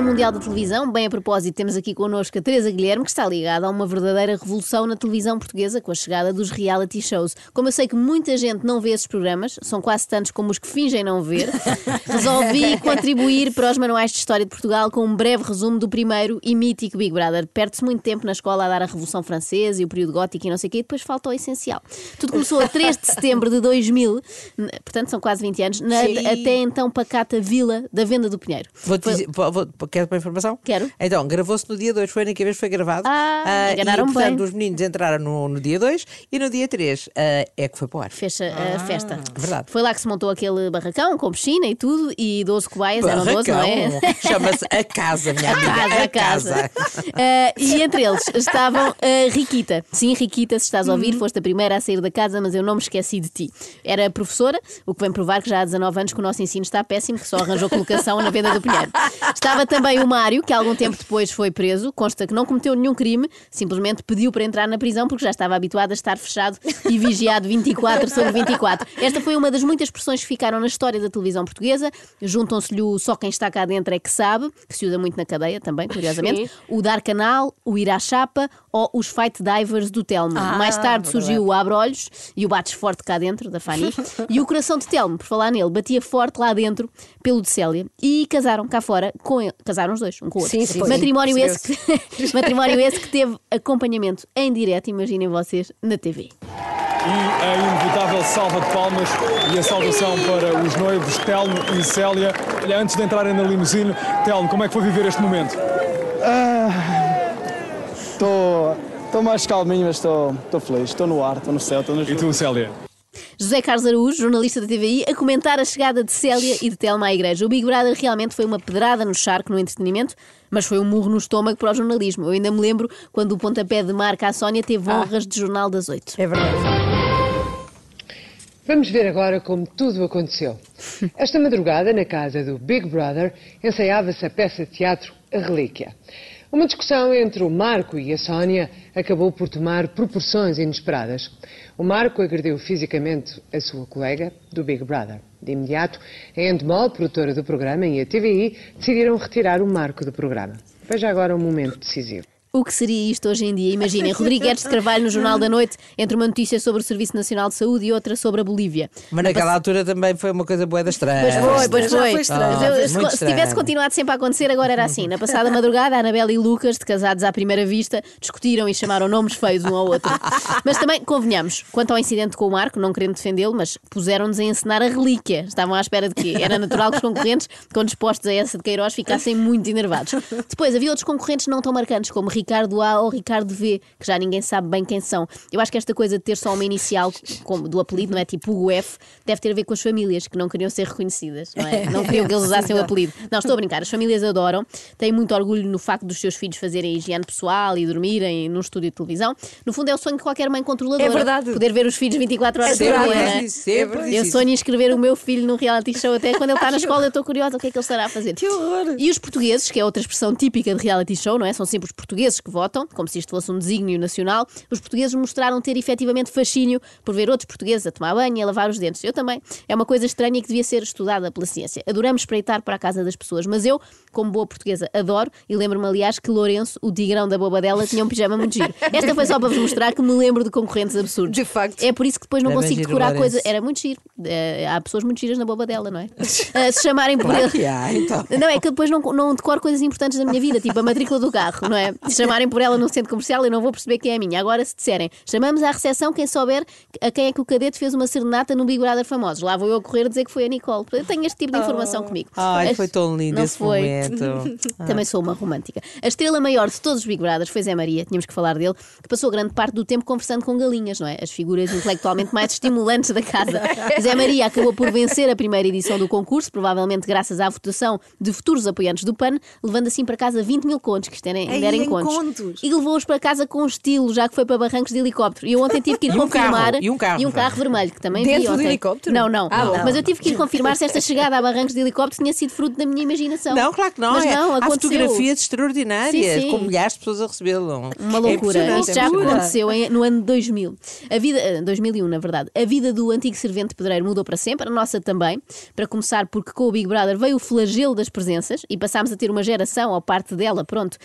Dia Mundial da Televisão. Bem a propósito, temos aqui connosco a Teresa Guilherme, que está ligada a uma verdadeira revolução na televisão portuguesa com a chegada dos reality shows. Como eu sei que muita gente não vê esses programas, são quase tantos como os que fingem não ver, resolvi contribuir para os manuais de história de Portugal com um breve resumo do primeiro e mítico Big Brother. Perde-se muito tempo na escola a dar a Revolução Francesa e o período gótico e não sei o quê, e depois falta o essencial. Tudo começou a 3 de setembro de 2000, portanto são quase 20 anos, na Sim. até então pacata vila da Venda do Pinheiro. Foi- dizer, vou, vou, quero para a informação? Quero. Então, gravou-se no dia 2, foi a única vez que foi gravado. Ah, enganaram e, portanto, bem. os meninos entraram no, no dia 2 e no dia 3 é que foi para o ar. Fez a, a festa. verdade. Foi lá que se montou aquele barracão com piscina e tudo, e 12 cobaias, eram 12, não é? Barracão. Chama-se A Casa, minha amiga. Casa, a casa. Ah, e entre eles estavam a Riquita. Sim, Riquita, se estás a ouvir, foste a primeira a sair da casa, mas eu não me esqueci de ti. Era professora, o que vem provar que já há 19 anos que o nosso ensino está péssimo, que só arranjou colocação na venda do Pinheiro. Estava também o Mário, que algum tempo depois foi preso, consta que não cometeu nenhum crime, simplesmente pediu para entrar na prisão porque já estava habituado a estar fechado e vigiado 24 sobre 24. Esta foi uma das muitas expressões que ficaram na história da televisão portuguesa. Juntam-se-lhe o só quem está cá dentro é que sabe, que se usa muito na cadeia também, curiosamente, Sim. o dar canal, o ir à chapa ou os fight divers do Telmo. Ah, Mais tarde surgiu o abre-olhos e o bates forte cá dentro, da Fanny. e o coração de Telmo, por falar nele, batia forte lá dentro pelo de Célia. E casaram cá fora com ele. Casaram os dois, um com o outro. Sim, sim, matrimónio, sim. esse que, matrimónio esse que teve acompanhamento em direto, imaginem vocês, na TV. e a inevitável salva de palmas e a saudação para os noivos Telmo e Célia. Olha, antes de entrarem na limusine, Telmo, como é que foi viver este momento? Estou mais calminho, mas estou feliz. Estou no ar, estou no céu, estou no E tu, Célia? José Carlos Araújo, jornalista da TVI, a comentar a chegada de Célia e de Telma à igreja. O Big Brother realmente foi uma pedrada no charco, no entretenimento, mas foi um murro no estômago para o jornalismo. Eu ainda me lembro quando o pontapé de marca à Sónia teve honras de Jornal das Oito. É verdade. Vamos ver agora como tudo aconteceu. Esta madrugada, na casa do Big Brother, ensaiava-se a peça de teatro A Relíquia. Uma discussão entre o Marco e a Sónia acabou por tomar proporções inesperadas. O Marco agrediu fisicamente a sua colega do Big Brother. De imediato, a Endemol, produtora do programa, e a TVI decidiram retirar o Marco do programa. Veja agora um momento decisivo. O que seria isto hoje em dia? Imaginem, Rodrigues de Carvalho no Jornal da Noite, entre uma notícia sobre o Serviço Nacional de Saúde e outra sobre a Bolívia. Mas naquela altura também foi uma coisa boa da estranha. Pois foi, pois foi. foi estranho. Ah, se, se tivesse continuado sempre a acontecer, agora era assim. Na passada madrugada, a Anabela e Lucas, de casados à primeira vista, discutiram e chamaram nomes feios um ao outro. Mas também, convenhamos, quanto ao incidente com o Marco, não querendo defendê-lo, mas puseram-nos a encenar a relíquia. Estavam à espera de quê? Era natural que os concorrentes, quando dispostos a essa de Queiroz, ficassem muito enervados. Depois, havia outros concorrentes não tão marcantes, como Ricardo A ou Ricardo V, que já ninguém sabe bem quem são. Eu acho que esta coisa de ter só uma inicial como do apelido, não é? Tipo Hugo F, deve ter a ver com as famílias que não queriam ser reconhecidas, não é? Não queriam que eles usassem o apelido. Não, estou a brincar. As famílias adoram, têm muito orgulho no facto dos seus filhos fazerem higiene pessoal e dormirem num estúdio de televisão. No fundo, é o sonho de qualquer mãe controladora. É verdade. Poder ver os filhos 24 horas por Sempre dia, é? isso, sempre disse Eu sonho em escrever o meu filho num reality show. Até quando ele está na escola, eu estou curiosa o que é que ele estará a fazer. Que horror! E os portugueses, que é outra expressão típica de reality show, não é? São sempre os portugueses que votam, como se isto fosse um desígnio nacional. Os portugueses mostraram ter efetivamente fascínio por ver outros portugueses a tomar banho e a lavar os dentes. Eu também. É uma coisa estranha e que devia ser estudada pela ciência. Adoramos espreitar para a casa das pessoas, mas eu, como boa portuguesa, adoro e lembro-me, aliás, que Lourenço, o tigrão da bobadela, tinha um pijama muito giro. Esta foi só para vos mostrar que me lembro de concorrentes absurdos. De facto. É por isso que depois não Era consigo decorar coisa. Era muito giro. Eh, há pessoas muito giras na bobadela, não é? Eh, se chamarem por Claro ele. que há, então. Não, é que eu depois não, não decoro coisas importantes da minha vida, tipo a matrícula do carro, não é? Chamarem por ela num centro comercial, eu não vou perceber quem é a minha. Agora, se disserem, chamamos à recepção quem souber a quem é que o cadete fez uma serenata no Big Brother famosos. Lá vou eu a correr dizer que foi a Nicole. Eu tenho este tipo de informação comigo. Ai, Mas foi tão lindo não esse foi. momento. Também sou uma romântica. A estrela maior de todos os Big Brothers foi Zé Maria, tínhamos que falar dele, que passou grande parte do tempo conversando com galinhas, não é? As figuras intelectualmente mais estimulantes da casa. Zé Maria acabou por vencer a primeira edição do concurso, provavelmente graças à votação de futuros apoiantes do PAN, levando assim para casa 20 mil contos, que isto ainda era em contos. Contos. contos. E levou-os para casa com estilo, já que foi para barrancos de helicóptero. E eu ontem tive que ir E um confirmar. carro, e um carro, E um carro vermelho, que também Dentro vi do ontem. helicóptero? Não, não. Ah, não. Mas eu tive que ir confirmar se esta chegada a barrancos de helicóptero tinha sido fruto da minha imaginação. Não, claro que não. Mas é. não, Há aconteceu. fotografias extraordinárias, Sim, sim. com milhares de pessoas a recebê-lo. Uma É loucura. impressionante, Isto é já aconteceu em- no ano 2000. A vida, eh, 2001, na verdade. A vida do antigo servente pedreiro mudou para sempre, a nossa também. Para começar, porque com o Big Brother veio o flagelo das presenças e passámos a ter uma geração, ou parte dela, pronto.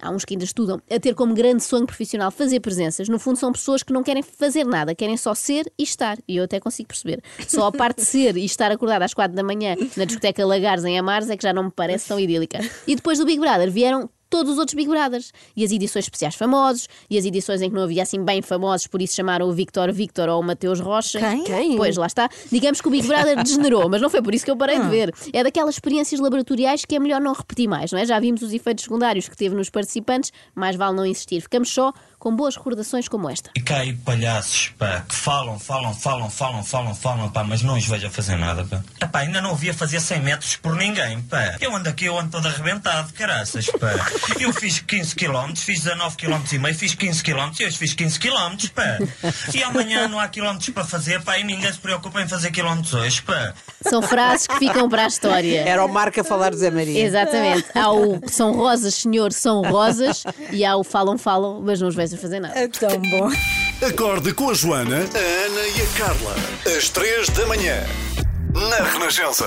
Há uns que ainda estudam, a ter como grande sonho profissional fazer presenças. No fundo, são pessoas que não querem fazer nada, querem só ser e estar. E eu até consigo perceber. Só a parte de ser e estar acordada às quatro da manhã na discoteca Lagares, em Amares, é que já não me parece tão idílica. E depois do Big Brother vieram todos os outros Big Brothers. E as edições especiais famosos, e as edições em que não havia assim bem famosos, por isso chamaram o Victor Victor ou o Mateus Rocha. Quem? Quem? Pois, lá está. Digamos que o Big Brother degenerou, mas não foi por isso que eu parei de ver. É daquelas experiências laboratoriais que é melhor não repetir mais, não é? Já vimos os efeitos secundários que teve nos participantes, mais vale não insistir. Ficamos só com boas recordações como esta. E cá aí palhaços, pá, que falam, falam, falam, falam, falam, falam, pá, mas não os vejo a fazer nada, pá. Epá, ainda não havia fazer 100 metros por ninguém, pá. Eu ando aqui, eu ando todo arrebentado, caraças, pá. Eu fiz 15 km, fiz 19 km e meio, fiz 15 km e hoje fiz 15 km, pá. E amanhã não há quilómetros para fazer, pá, e ninguém se preocupa em fazer quilómetros hoje, pá. São frases que ficam para a história. Era o Marco a falar do Zé Maria. Exatamente. Há o São Rosas, senhor, são rosas, e há o falam, falam, mas não os vejo a fazer nada. É tão bom. Acorde com a Joana, a Ana e a Carla. Às três da manhã. Na Renascença.